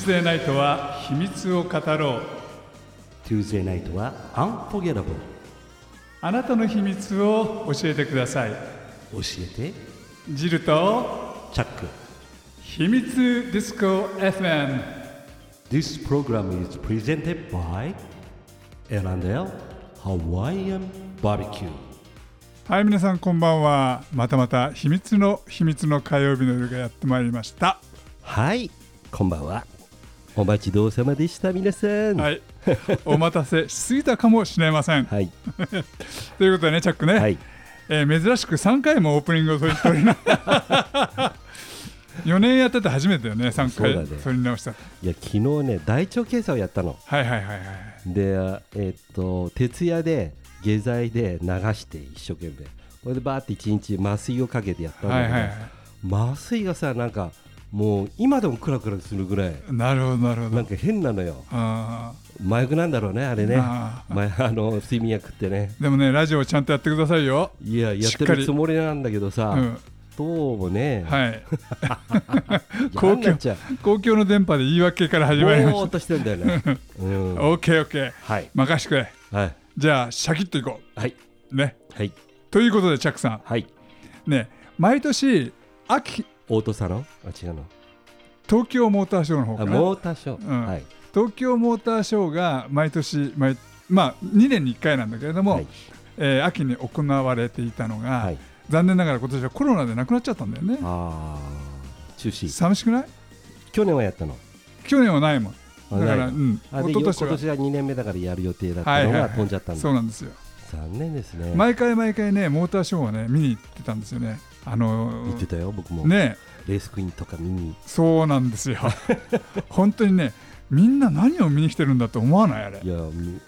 Tuesday ナイトは秘密を語ろう。Tuesday ナイトは Unforgettable あなたの秘密を教えてください。教えて。ジルとチャック。秘密ディスコ FM This program is presented by L&L Hawaiian Barbecue はい皆さんこんばんは。またまた秘密の秘密の火曜日の夜がやってまいりました。はいこんばんはお待ちどうさまでした皆さん。はい。お待たせしすぎたかもしれません。はい。ということでねチャックね、はい。えー珍しく3回もオープニングを取り取りな。4年やってて初めてよね3回そうだね。取り直した。いや昨日ね大腸検査をやったの。はいはいはいはい。でえーっと徹夜で下剤で流して一生懸命。これでバーって一日麻酔をかけてやったんだけど、はいはいはい。麻酔がさなんかもう今でもクラクラするぐらい。なるほどなるほど。なんか変なのよ。あ麻薬なんだろうねあれね。あ あの睡眠薬ってね。ーでもねラジオちゃんとやってくださいよ、いややっしてるつもりなんだけどさ、うん、どうもね、はい。嫌になっちゃう。公共の電波で言い訳から始まりましぼーっとしてんだよね、うん、た OKOK はい。任してくれはい。じゃあシャキッといこはい、うね。はい、ということでチャックさはい、んね毎年秋オートサロンあ違うの。東京モーターショーの方あかな。モーターショー、うん。はい。東京モーターショーが毎年毎まあ2年に1回なんだけれども、はい。えー秋に行われていたのが、はい。残念ながら今年はコロナでなくなっちゃったんだよね。あー中止。寂しくない？去年はやったの？去年はないもん。あだから、うん、あで一昨年は今年は2年目だからやる予定だったのがはいはい。はい飛んじゃったんだ、そうなんですよ。残念ですね。毎回毎回ねモーターショーはね見に行ってたんですよね。あのー言ってたよ僕も、ねレースクイーンとか見に。そうなんですよ。本当にねみんな何を見に来てるんだと思わないあれ。いやみ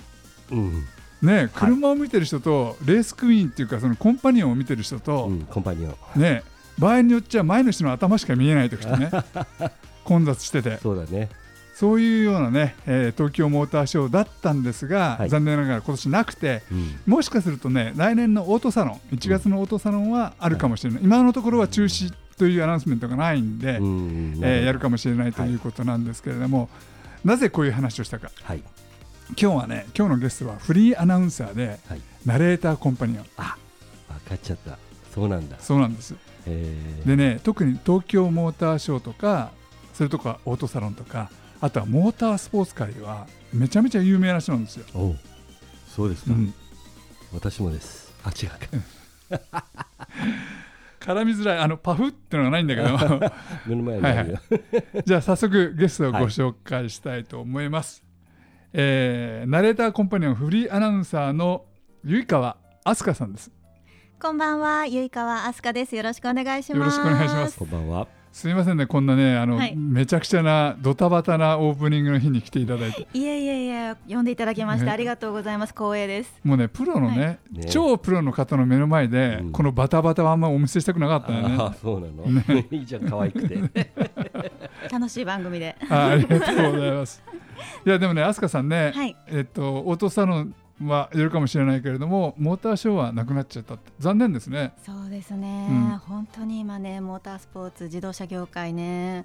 うん、ね車を見てる人と、レースクイーンっていうかそのコンパニオンを見てる人と、うん、コンパニオン。ね場合によっちゃ前の人の頭しか見えない時とね 混雑してて。そうだね。そういうようなね、えー東京モーターショーだったんですが、はい。残念ながら今年なくてうん。もしかするとね来年のオートサロン1月のオートサロンはあるかもしれない、今のところは中止というアナウンスメントがないんで、うんえーやるかもしれないということなんですけれども、なぜこういう話をしたか。はい。今日はね今日のゲストはフリーアナウンサーではい。ナレーターコンパニオン。あ分かっちゃった。そうなんだ。そうなんです。えー。でね特に東京モーターショーとかそれとかオートサロンとかあとはモータースポーツ界はめちゃめちゃ有名な人なんですよ、そうですか、うん、私もです。あ違うか 絡みづらいあのパフっていうのがないんだけど。目の前にあるよ、じゃあ早速ゲストをご紹介したいと思います、えーナレーターコンパニオンフリーアナウンサーの結川飛鳥さんです。こんばんは、ゆいかわあすかです。よろしくお願いします。よろしくお願いします。こんばんはすいませんねこんなねあの、はい。めちゃくちゃなドタバタなオープニングの日に来ていただいて。いえいえいえ、呼んでいただきまして、ね。ありがとうございます。光栄です。もうねプロのね,、ね。超プロの方の目の前で、うん。このバタバタはあんまお見せしたくなかったよね。ああそうなの、いいじゃん可愛くて。楽しい番組で。あありがとうございます。いやでもね、飛鳥さんね、はい。えっとオートサロンはやるかもしれないけれども、モーターショーはなくなっちゃったって。残念ですね。そうですね、うん。本当に今ね、モータースポーツ、自動車業界ね。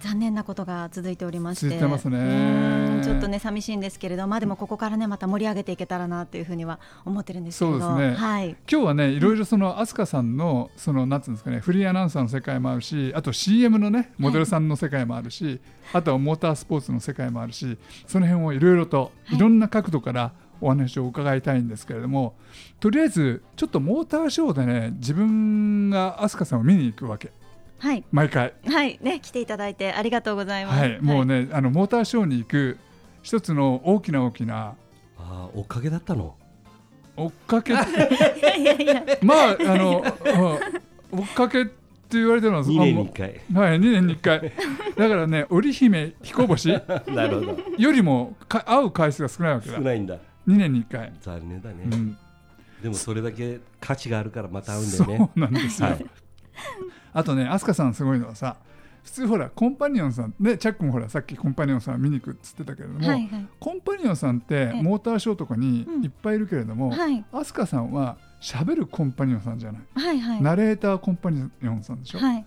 残念なことが続いておりまして。ね。うんちょっとね寂しいんですけれどまあでもここからねまた盛り上げていけたらなっていうふうには思ってるんですけれど。そうですね。はい。今日はね、いろいろその飛鳥さんのそのなんつうんですかね、フリーアナウンサーの世界もあるし、あと CM のねモデルさんの世界もあるし、あとはモータースポーツの世界もあるし、その辺をいろいろとはい。いろんな角度からお話を伺いたいんですけれども、とりあえずちょっとモーターショーでね、自分が飛鳥さんを見に行くわけ。はい。毎回。はい。ね来ていただいてありがとうございます。はい、もうね、あのモーターショーに行く一つの大きな大きなああおかげだったの？追っかけ？いやいやいや。まああの、うん追っかけって言われてるのは2年に1回。はい2年に1回。だからね織姫彦星 なるほど。よりもか会う回数が少ないわけだ。2少ないんだ年に1回、残念だね、うん、でもそれだけ価値があるからまた会うんだそよね。うなんですよ、はい。あとね飛鳥さんすごいのはさ普通ほらコンパニオンさんでチャックもほらさっきコンパニオンさん見に行くっつってたけれども、はいはい。コンパニオンさんってええ。モーターショーとかにうん。いっぱいいるけれども、はい。飛鳥さんは喋るコンパニオンさんじゃない、はいはい。ナレーターコンパニオンさんでしょ、はい。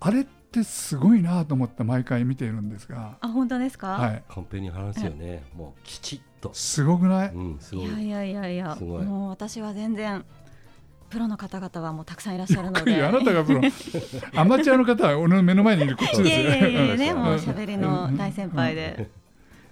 あれっってすごいなと思って毎回見ているんですが、あ本当ですか、はい、完璧に話すよね、もうきちっと、すごくない、うん、すごい。いやいやいやいやもう私は全然プロの方々はもうたくさんいらっしゃるので。いやあなたがプロ。アマチュアの方は俺の目の前にいるこっちいです。よやいやいやいやねうんもう喋りの大先輩で、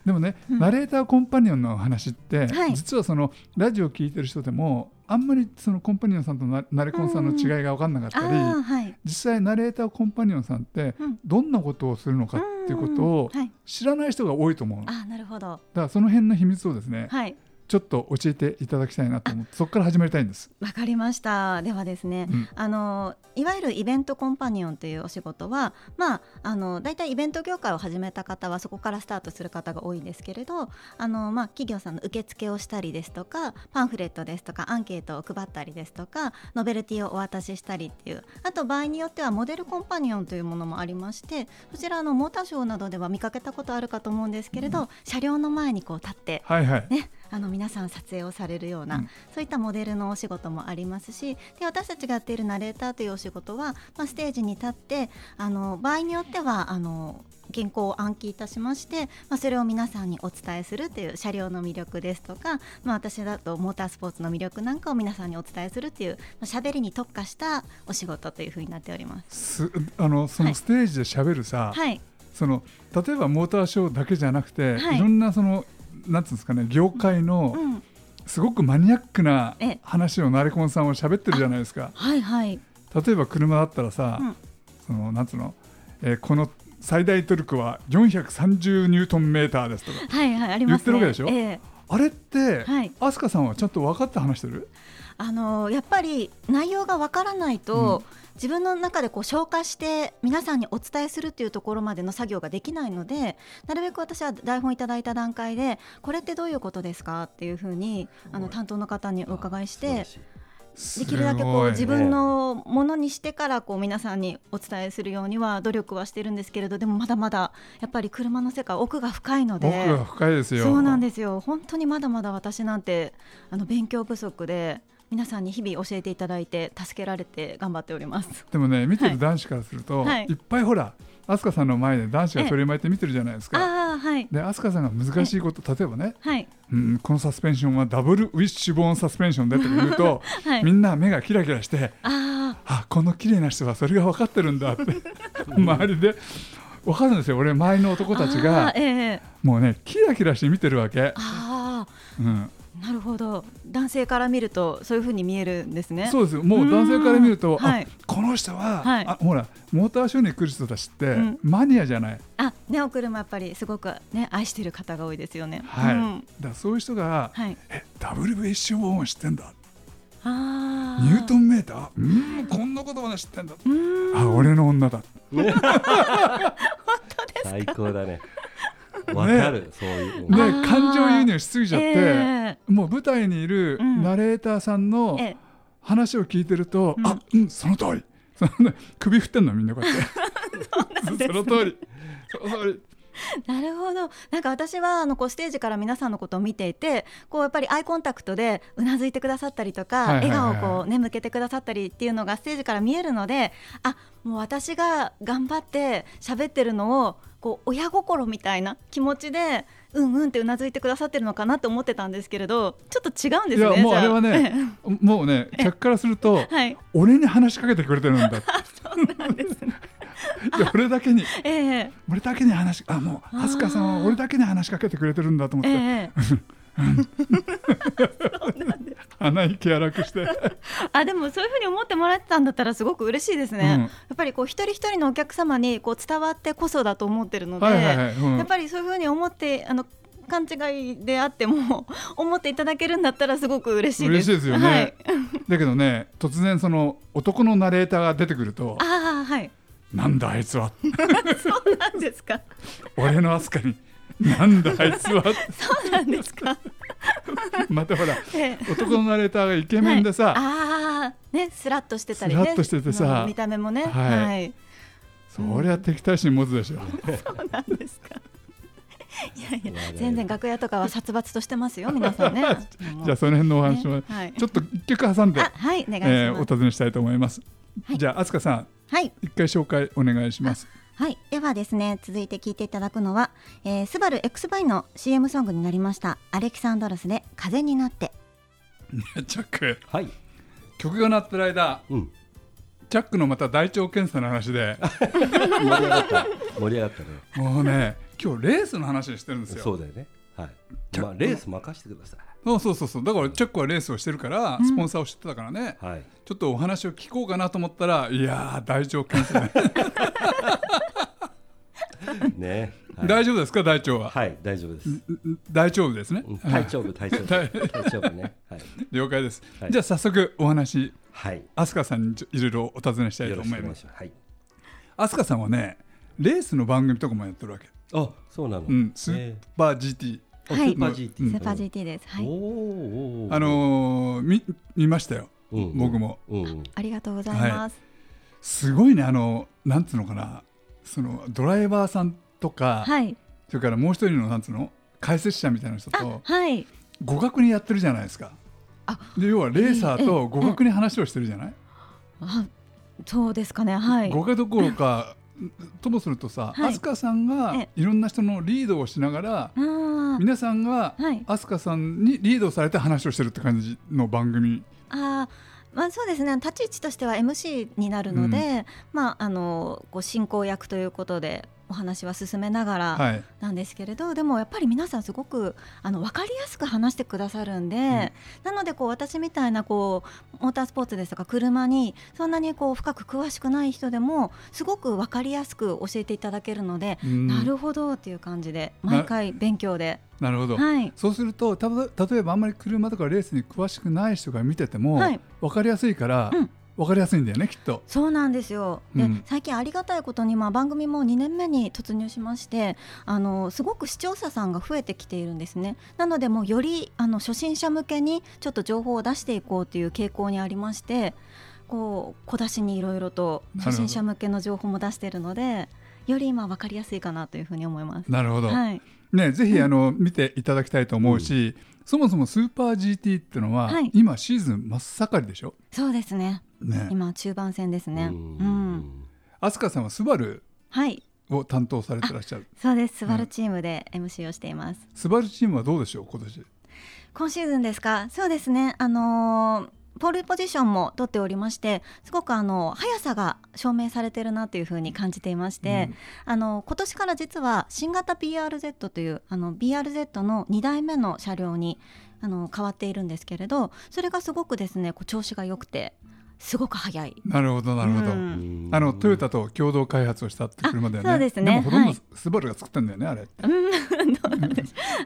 でもね、うん。ナレーターコンパニオンの話って、はい。実はそのラジオを聞いてる人でもあんまりそのコンパニオンさんとナナレコンさんの違いが分かんなかったり、はい。実際ナレーターコンパニオンさんってうん。どんなことをするのかっていうことを知らない人が多いと思うの。だかあなるほど。らその辺の秘密をですねはいちょっと教えていただきたいなと思ってそこから始まりたいんです。わかりました。ではですね、うん。あのいわゆるイベントコンパニオンというお仕事はまああの大体イベント業界を始めた方はそこからスタートする方が多いんですけれどあの、まあ、企業さんの受付をしたりですとかパンフレットですとかアンケートを配ったりですとかノベルティをお渡ししたりっていうあと場合によってはモデルコンパニオンというものもありましてそちらあのモーターショーなどでは見かけたことあるかと思うんですけれど、車両の前にこう立ってはいはい、ね、あの皆さん撮影をされるような、うん。そういったモデルのお仕事もありますしで私たちがやっているナレーターというお仕事は、まあ、ステージに立ってあの場合によってはあの原稿を暗記いたしまして、まあ、それを皆さんにお伝えするという車両の魅力ですとか、まあ、私だとモータースポーツの魅力なんかを皆さんにお伝えするっていう、まあ、喋りに特化したお仕事というふうになっております。すあのそのステージで喋るさ、はい、その例えばモーターショーだけじゃなくて、はい。い、ろんなそのなんつうんですかね業界のうん、すごくマニアックなえ。え話をナレコンさんは喋ってるじゃないですか。はいはい。例えば車だったらさ、うん。そのなんつうの、えーこの最大トルクは430ニュートンメーターですとかはいはいありますね。言ってるわけでしょ？ええ。あれって、はい。飛鳥さんはちゃんと分かって話してる？あのやっぱり内容がわからないと、自分の中でこう消化して皆さんにお伝えするっていうところまでの作業ができないのでなるべく私は台本いただいた段階でこれってどういうことですか？っていうふうにあの担当の方にお伺いしてできるだけこう自分のものにしてからこう皆さんにお伝えするようには努力はしてるんですけれどでもまだまだやっぱり車の世界奥が深いので。奥が深いですよ。そうなんですよ。本当にまだまだ私なんてあの勉強不足で皆さんに日々教えていただいて助けられて頑張っております。でもね見てる男子からすると、はい。い、っぱいほら飛鳥さんの前で男子が取り巻いて見てるじゃないですか。ああはい。で飛鳥さんが難しいこと例えばね、はい。うん、このサスペンションはダブルウィッシュボーンサスペンションでとか言うと、はい。みんな目がキラキラしてああこの綺麗な人はそれが分かってるんだって周りで。分かるんですよ。俺周りの男あたちあがーええ。もうねキラキラして見てるわけ、あうん、あなるほど。男性から見るとそういうふうに見えるんですね。そうですよ。もう男性から見ると、うんはい。あこの人は、はい。あほらモーターショーに来る人たちって、うん。マニアじゃない、あねお車やっぱりすごくね愛してる方が多いですよね。はい。うん。だそういう人が、はい。えダブルウィッシュボーン知ってんだ？ああニュートンメーター？うん。こんなことまで知ってんだうーん。あ俺の女だ 最高だねわかる、そういう。ね感情移入しすぎちゃって、えもう舞台にいるうん。ナレーターさんのええ。話を聞いてると、うん。あうんその通り。そのね首振ってんのみんなこうやって。その通り。その通り。なるほど。なんか私はあのこうステージから皆さんのことを見ていてこうやっぱりアイコンタクトでうなずいてくださったりとか、笑顔をこうね向けてくださったりっていうのがステージから見えるのであもう私が頑張って喋ってるのをこう親心みたいな気持ちでうんうんってうなずいてくださってるのかなと思ってたんですけれどちょっと違うんですねいやもうあ。れはね もうね客からするとはい。俺に話しかけてくれてるんだって。いや俺だけに。ええ。俺だけに話しあもう飛鳥さんは俺だけに話しかけてくれてるんだと思って、ええ 鼻息荒くして。あでもそういうふうに思ってもらってたんだったらすごく嬉しいですね、うん。やっぱりこう一人一人のお客様にこう伝わってこそだと思ってるので、はいはいはい、うん。やっぱりそういうふうに思ってあの勘違いであっても 思っていただけるんだったらすごく嬉しいです。嬉しいですよね、はい、だけどね突然その男のナレーターが出てくるとああはい。「なんだあいつは。そうなんですか。俺の飛鳥になんだあいつは」そうなんですか。またほらええ男のナレーターがイケメンでさ、はいああねスラッとしてたりね。スラッとしててさ見た目もね。はいはい。そりゃ敵対心持つでしょ、そうなんですか。いやいや全然楽屋とかは殺伐としてますよ皆さんね。じゃあその辺のお話を、ねはいちょっと一曲挟んで、あはいお願いします。えーお尋ねしたいと思います、はいじゃあ飛鳥さんはい一回紹介お願いします。はい、ではですね続いて聞いていただくのは、えー、スバル X バイの CM ソングになりましたアレキサンドロスで風になって。チャック。はい。曲が鳴ってる間うん。チャックのまた大腸検査の話で。盛り上がった。盛り上がったね。もうね今日レースの話してるんですよ。そうだよね。はい。まあレース任せてくださそうそうそうそう。だからチャックはレースをしてるからスポンサーをしてたからね、いはい。ちょっとお話を聞こうかなと思ったらいやー大腸検査 ね。ねはい。大丈夫ですか？大腸は、はい大丈夫です。大丈夫ですね、うん。体調部体調部大体調部ね。はい。了解です、はい。じゃあ早速お話はい。飛鳥さんにいろいろお尋ねしたいと思います。はい。飛鳥さんはねレースの番組とかもやってるわけ、あそうなの？うん、スーえパー GT、はいー。あスーパー GT スーパー GT です、はい。おー。おーあのー見見ましたよ。うんうん。僕も。うんうん。ありがとうございます、すごいねあのなんつうのかな。そのドライバーさんとか、はい。それからもう一人のなんつうの解説者みたいな人あとはい。互角にやってるじゃないですか。あで要はレーサーええと互角に話をしてるじゃない、あそうですかねはい。互角どころかともするとさ、はい。飛鳥さんがえいろんな人のリードをしながら皆さんがはい。飛鳥さんにリードされて話をしてるって感じの番組。あーまあそうですね。立ち位置としては MC になるので、まああのこう進行役ということでお話は進めながらはい。なんですけれど、でもやっぱり皆さんすごくあの分かりやすく話してくださるんで、なのでこう私みたいなこうモータースポーツですとか車にそんなにこう深く詳しくない人でもすごく分かりやすく教えていただけるので、うん。なるほどっていう感じで毎回勉強で、なるほど、はい。そうするとたぶ例えばあんまり車とかレースに詳しくない人が見てても、はい。分かりやすいから、うん分かりやすいんだよねきっと。そうなんですよ。で、うん最近ありがたいことにまあ番組も2年目に突入しまして、あのすごく視聴者さんが増えてきているんですね。なのでもうよりあの初心者向けにちょっと情報を出していこうという傾向にありまして、こう小出しにいろいろと初心者向けの情報も出しているので、より今わかりやすいかなというふうに思います。なるほど、はい。ね、ぜひあの見ていただきたいと思うし、そもそもスーパー GT っていうのは、はい今シーズン真っ盛りでしょ、そうですね。ね、今中盤戦ですね。ううんん。飛鳥さんはスバルはい。を担当されてらっしゃるそうです。スバルチームで MC をしています。スバルチームはどうでしょう今年今シーズンですか？そうですねあのーポールポジションも取っておりましてすごくあの速さが証明されてるなというふうに感じていまして、あの今年から実は新型 BRZ というあの BRZ の2代目の車両にあの変わっているんですけれどそれがすごくですねこう調子が良くてすごく速い。なるほどなるほど、うん。あのトヨタと共同開発をしたって車だよね。あそうですね。もほとんどはい。スバルが作ったんだよねあれうん どうなん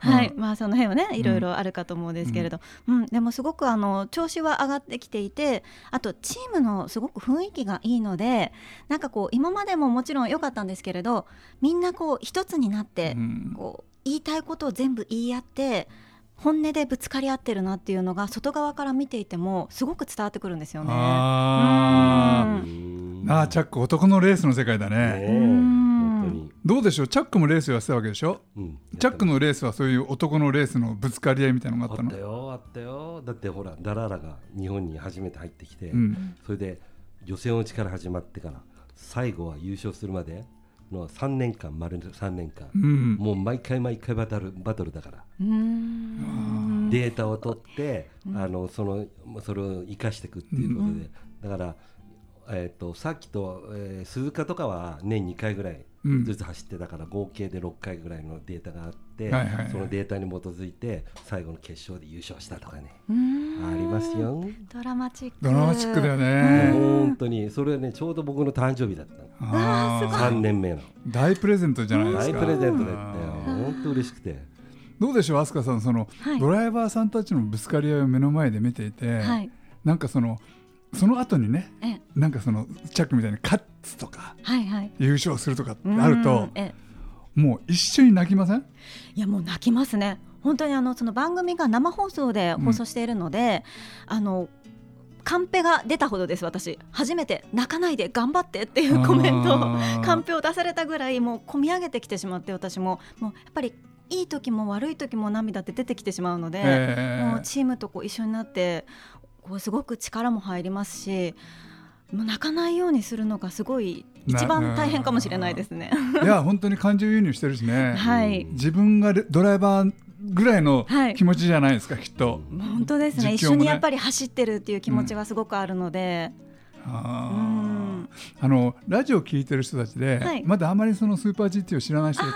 はい、まあその辺はねいろいろあるかと思うんですけれど、うん。でもすごくあの調子は上がってきていてあとチームのすごく雰囲気がいいのでなんかこう今までももちろん良かったんですけれどみんなこう一つになって、うん。こう言いたいことを全部言い合って本音でぶつかり合ってるなっていうのが外側から見ていてもすごく伝わってくるんですよね。ああーチャック男のレースの世界だね。どうでしょう？チャックもレースをやってたわけでしょ？うん。チャックのレースはそういう男のレースのぶつかり合いみたいなのがああったの？ったよあったよ。だってほらダララが日本に初めて入ってきて、うん。それで予選落ちから始まってから最後は優勝するまでの3年間丸3年間、うん。もう毎回毎回バトルバトルだから、データを取って、あのそのそれを生かしていくっていうことで、だから、えー、とさっきと、えー鈴鹿とかは年2回ぐらいうんずつ走ってたから、合計で6回ぐらいのデータがあって、はいはいはい。そのデータに基づいて最後の決勝で優勝したとかね、ありますよ。ドラマチック。ドラマチックだよね。本当に。それはねちょうど僕の誕生日だったの。あー3年目の。大プレゼントじゃないですか。大プレゼントだったよ。本当嬉しくて。どうでしょう飛鳥さんその、はい。ドライバーさんたちのぶつかり合いを目の前で見ていて、はい。なんかそのその後にねえなんかそのチャックみたいに勝つとかはいはい。優勝するとかってあるとうもう一緒に泣きません？いやもう泣きますね。本当にあのその番組が生放送で放送しているので、あのカンペが出たほどです私。初めて泣かないで頑張ってっていうコメントカンペを出されたぐらいもう込み上げてきてしまって私も。もうやっぱりいい時も悪い時も涙って出てきてしまうので、えーもうチームとこう一緒になってこうすごく力も入りますしもう泣かないようにするのがすごい一番大変かもしれないですね。いや本当に感情輸入してるしね、はい、自分がレドライバーぐらいのはい。気持ちじゃないですか、きっと。本当ですね。ね。一緒にやっぱり走ってるっていう気持ちはすごくあるので、うん。あのラジオ聞いてる人たちで、はい。まだあまりそのスーパー GT を知らない人たち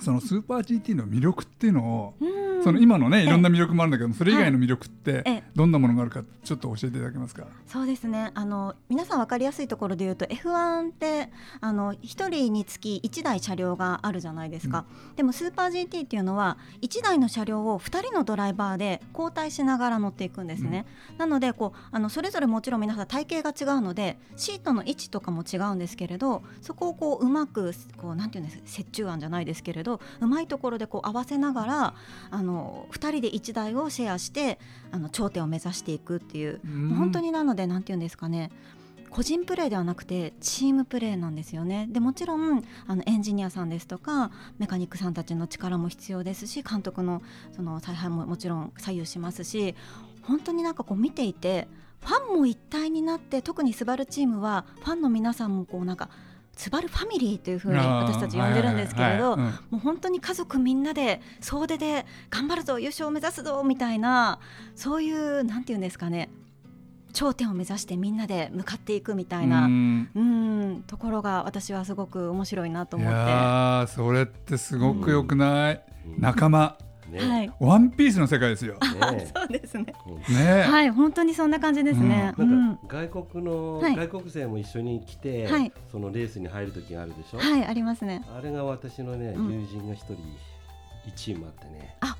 そのスーパー GT の魅力っていうのを、うん。その今のねいろんな魅力もあるんだけどそれ以外の魅力ってええ。どんなものがあるかちょっと教えていただけますか？そうですね。あの皆さん分かりやすいところで言うと F1 ってあの1人につき1台車両があるじゃないですか、でもスーパー GT っていうのは1台の車両を2人のドライバーで交代しながら乗っていくんですね、なのでこうあのそれぞれもちろん皆さん体型が違うのでシートの位置とかも違うんですけれどそこをこううまくこうなんていうんです折衷案じゃないですけれどうまいところでこう合わせながらあの2人で1台をシェアしてあの頂点を目指していくっていううん。もう本当になのでなんて言うんですかね。個人プレーではなくてチームプレーなんですよね。でもちろんあのエンジニアさんですとかメカニックさんたちの力も必要ですし監督のその采配ももちろん左右しますし本当になんかこう見ていてファンも一体になって特にスバルチームはファンの皆さんもこうなんかスバルファミリーというふうに私たち呼んでるんですけれどもう本当に家族みんなで総出で頑張るぞ優勝を目指すぞみたいなそういうなんていうんですかね頂点を目指してみんなで向かっていくみたいなうん。うんところが私はすごく面白いなとい思って。やーそれってすごくよくない、うん仲間ね。はい、ワンピースの世界ですよ。ね そうですね。うん。ね、はい、本当にそんな感じですね。うなんん。か外国の、はい。外国生も一緒に来て、はい。そのレースに入る時があるでしょ、はい、ありますね。あれが私のね、うん。友人が一人一チームあってねあ。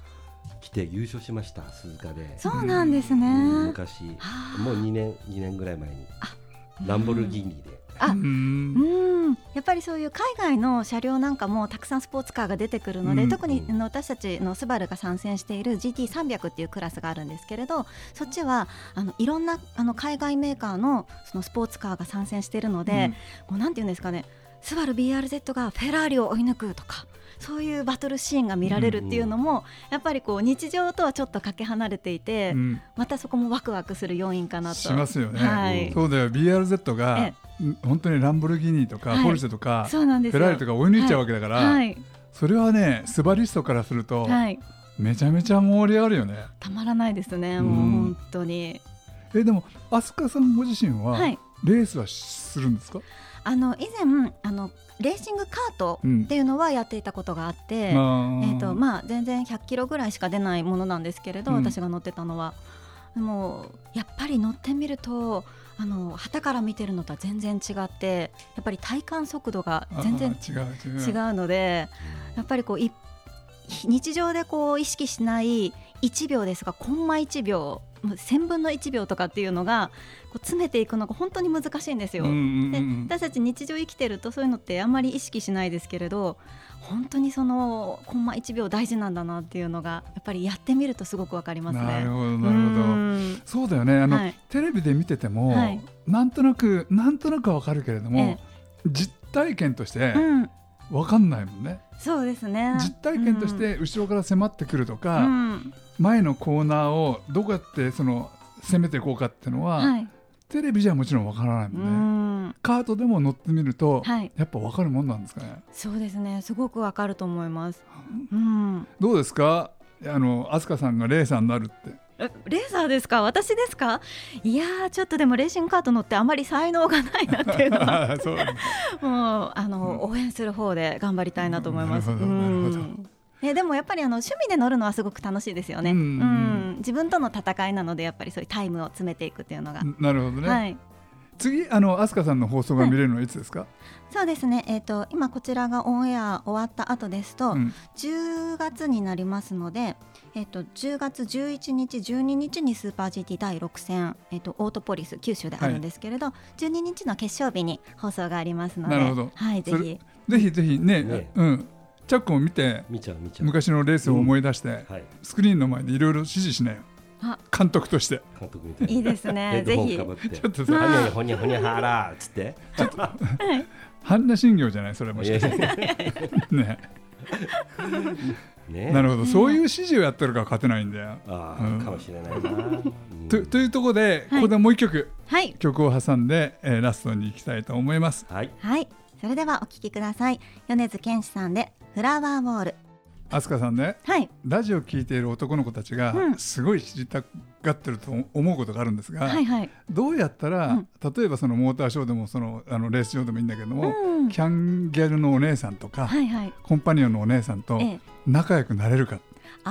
来て優勝しました鈴鹿で。そうなんですね。うん昔。はあ。もう2年2年ぐらい前に。ランボルギーニで、あうん。うん、やっぱりそういう海外の車両なんかもたくさんスポーツカーが出てくるので、うん。特に私たちのスバルが参戦している GT300 っていうクラスがあるんですけれどそっちはあのいろんなあの海外メーカーのそのスポーツカーが参戦しているので、こうなんていうんですかねスバル BRZ がフェラーリを追い抜くとかそういうバトルシーンが見られるっていうのも、やっぱりこう日常とはちょっとかけ離れていて、うん。またそこもワクワクする要因かなと。しますよね、はい。そうだよ。BRZ が本当にランボルギーニとか、はい。ポルシェとかそうなんですよ。フェラーリとか追い抜いちゃうわけだから、はい、それはねスバリストからすると、はい、めちゃめちゃ盛り上がるよね。たまらないですね、もううん本当に。えでも飛鳥さんご自身は、はい、レースはするんですか、あの以前あのレーシングカートうん。っていうのはやっていたことがあって、まあえーとまあ、全然100キロぐらいしか出ないものなんですけれど、うん。私が乗ってたのは。でもやっぱり乗ってみるとあの旗から見てるのとは全然違ってやっぱり体感速度が全然違うのでやっぱりこうい日常でこう意識しない1秒ですがコンマ1秒もう1000分の1秒とかっていうのがこう詰めていくのが本当に難しいんですよ。でうん私たち日常生きてるとそういうのってあんまり意識しないですけれど本当にそのコンマ1秒大事なんだなっていうのがやっぱりやってみるとすごくわかりますね。なるほどうなるほど。ん。そうだよね。あの、はい。テレビで見てても、はい。なんとなくなんとなくわかるけれども、え。実体験としてうん、わかんないもんね、そうですね。実体験として後ろから迫ってくるとうか、ん、前のコーナーをどうやってその攻めていこうかっていうのは、はい、テレビじゃもちろんわからないうもんね、ん、カートでも乗ってみると、はい、やっぱわかるもんなんですかね。そうですね。すごくわかると思います。うん、どうですか？あの飛鳥さんがレーサーになるって。えレーサーですか？私ですか？いやーちょっとでもレーシングカート乗ってあまり才能がないなっていうのは そう。もうあの、応援する方で頑張りたいなと思います。うん。ね、でもやっぱりあの趣味で乗るのはすごく楽しいですよね、ううん。ん自分との戦いなのでやっぱりそういうタイムを詰めていくっていうのが、なるほどね、はい、次あの飛鳥さんの放送が見れるのはいつですか、そうですね、えー、と今こちらがオンエア終わった後ですと、うん。10月になりますので、えー、と10月11日12日にスーパー GT 第6戦、えー、とオートポリス九州であるんですけれど、12日の決勝日に放送がありますのでなるほど。はい、ぜひ。ぜひぜひねね。うん、チャックを見て見ちゃう見ちゃう。昔のレースを思い出して、はい。スクリーンの前でいろいろ指示しなよ。あ監督として。監督みたいいいですヘねぜひ。ちょっとさ。はにゃにゃほにゃほにゃはらーっつって。般若心経じゃないそれもしかして。ね。ね。なるほど。そういう指示をやってるから勝てないんだよ。ああ、うん。かもしれないな、うん。とというところで、はい。ここでもう一曲はい。曲を挟んで、えーラストに行きたいと思います。はい。はい。それではお聞きください。米津玄師さんでフラワーウォール飛鳥さんねはい。ラジオを聞いている男の子たちがうん。すごい知りたがってると思うことがあるんですが、はいはい。どうやったら、うん。例えばそのモーターショーでもそのあのレース場でもいいんだけども、うん。キャンギャルのお姉さんとか、はいはい。コンパニオンのお姉さんとええ。仲良くなれるか、あ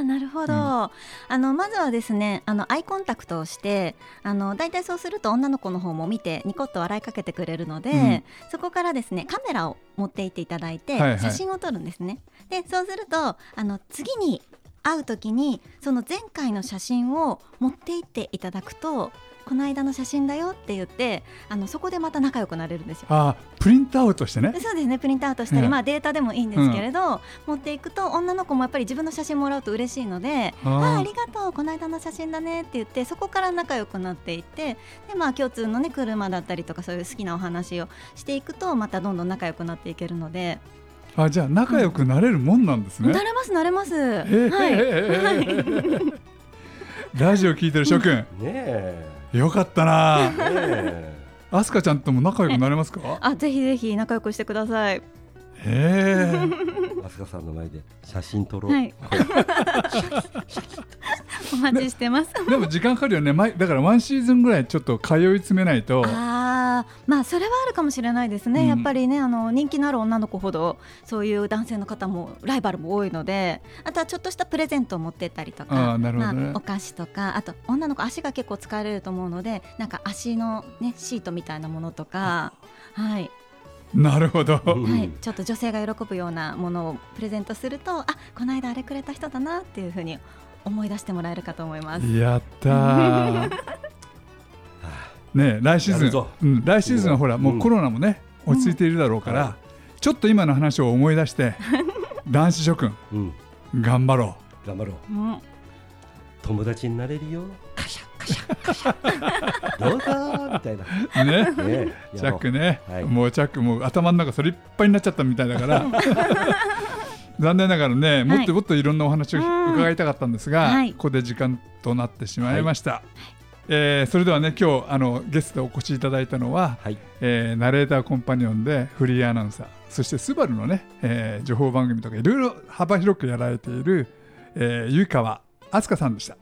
ーなるほど、うん。あのまずはですねあのアイコンタクトをしてあの大体そうすると女の子の方も見てニコッと笑いかけてくれるので、うん。そこからですねカメラを持っていっていただいて、はいはい。写真を撮るんですね。でそうするとあの次に会う時にその前回の写真を持って行っていただくとこの間の写真だよって言ってあのそこでまた仲良くなれるんですよ。あープリントアウトしてね。そうですねプリントアウトしたり、うん。まあ、データでもいいんですけれど、持っていくと女の子もやっぱり自分の写真もらうと嬉しいので「あーありがとうこの間の写真だね」って言ってそこから仲良くなっていってで、まあ、共通の、ね、車だったりとかそういう好きなお話をしていくとまたどんどん仲良くなっていけるので、あじゃあ仲良くなれるもんなんですね、なれますなれます、はい、ラジオ聞いてる諸君、ねえよかったな。ねえ。アスカちゃんとも仲良くなれますか？あぜひぜひ仲良くしてください。へえ飛鳥さんの前で写真撮ろう、はい。お待ちしてます。でも時間かかるよね。毎だからワンシーズンぐらいちょっと通い詰めないと。ああまあそれはあるかもしれないですね、うん。やっぱりねあの人気のある女の子ほどそういう男性の方もライバルも多いので。あとはちょっとしたプレゼントを持ってったりとあかーなるほどね。まあ、お菓子とかあと女の子足が結構疲れると思うのでなんか足の、ね、シートみたいなものとか。はいなるほど、うんはい、ちょっと女性が喜ぶようなものをプレゼントするとあこの間あれくれた人だなっていうふうに思い出してもらえるかと思います。やったー。ねえ来シーズンうん、来シーズンはほらもうコロナもね、落ち着いているだろうから、はちょっと今の話を思い出して 男子諸君うん。頑張ろ頑張ろう。うん。友達になれるよ。カシャカシャカシャどうぞみたいな。うね。チャックね、はい。もうチャックもう頭の中それいっぱいになっちゃったみたいだから。残念ながらねもっともっといろんなお話をうん伺いたかったんですが、はい。ここで時間となってしまいました、えーそれではね今日あのゲストでお越しいただいたのは、はい。えーナレーターコンパニオンでフリーアナウンサーそしてスバルのね、えー情報番組とかいろいろ幅広くやられている、えー、ゆいかわあすかさんでした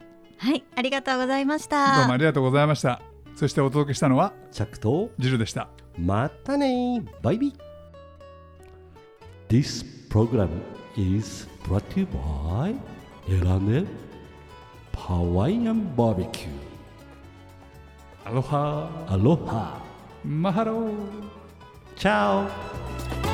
はい、ありがとうございましたどうもあ。りがとうございました。そしてお届けしたのはチャックとジルでした。またねバイビー。This program is brought to you by L&L Hawaiian Barbecue アロハーアロハ Mahalo チャオ